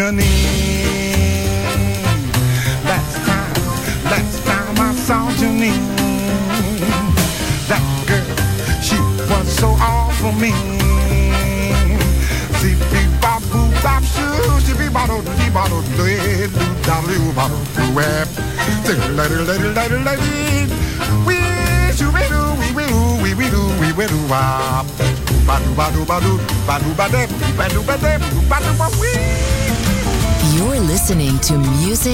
Janeiro.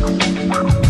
Wow.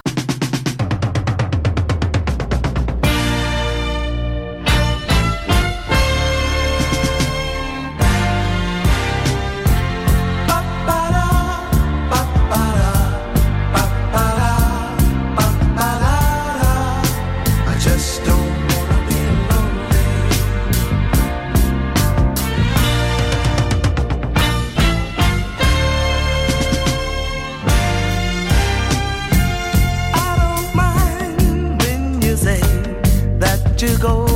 to go.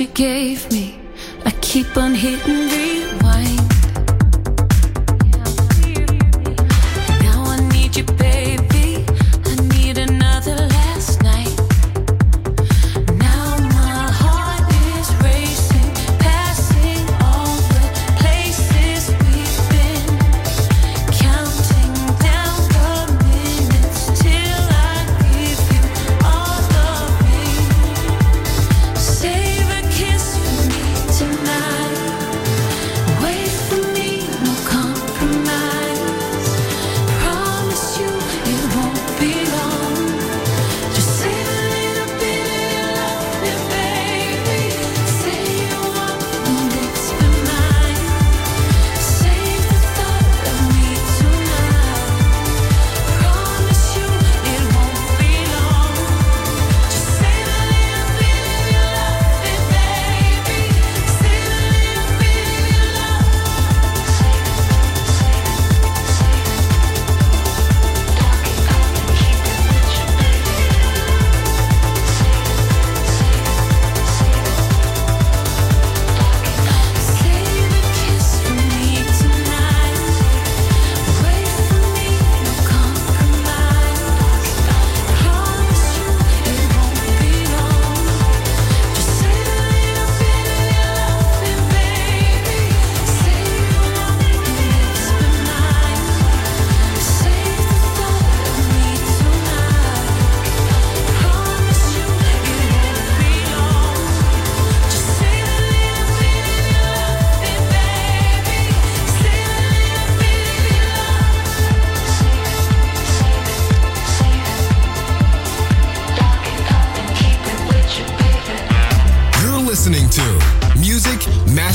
you gave me. I keep on hitting rewind.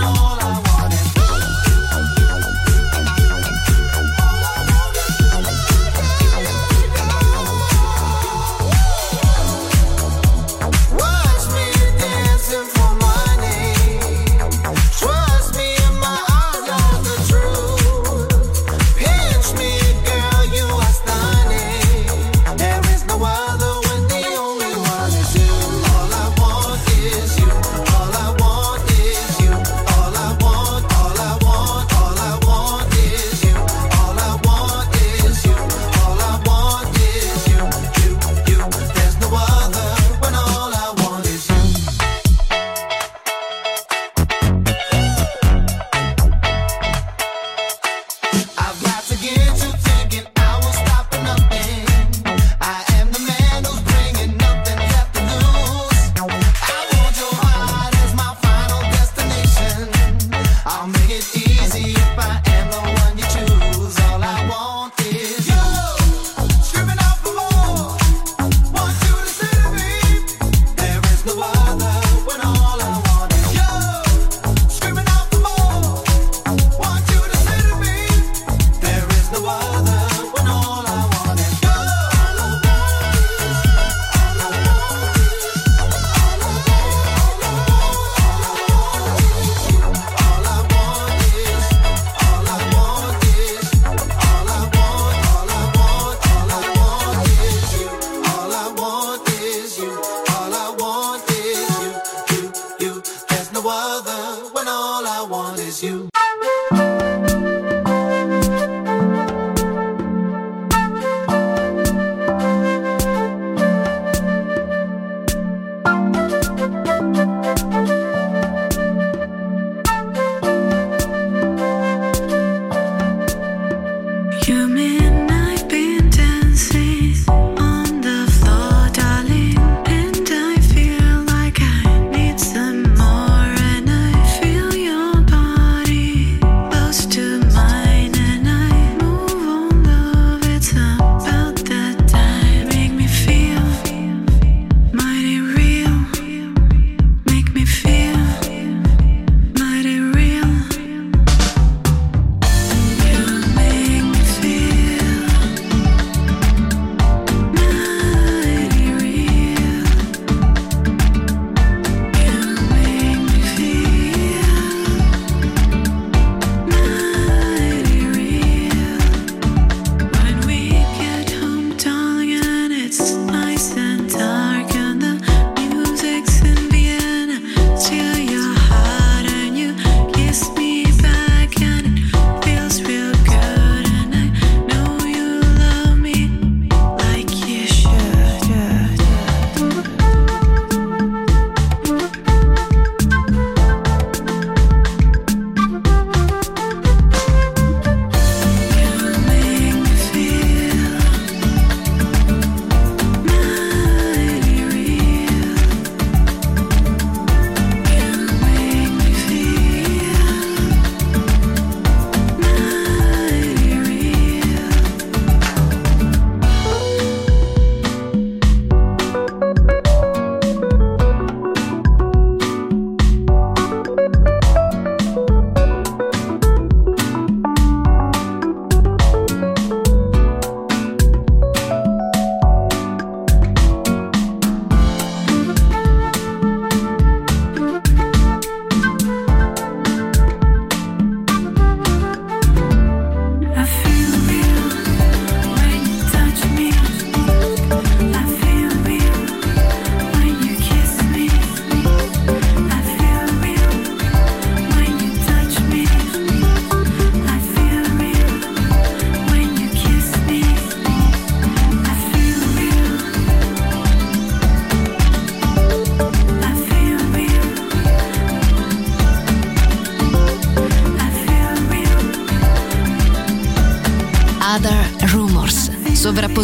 Other.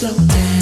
slow down.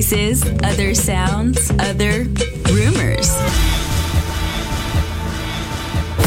Places, other sounds.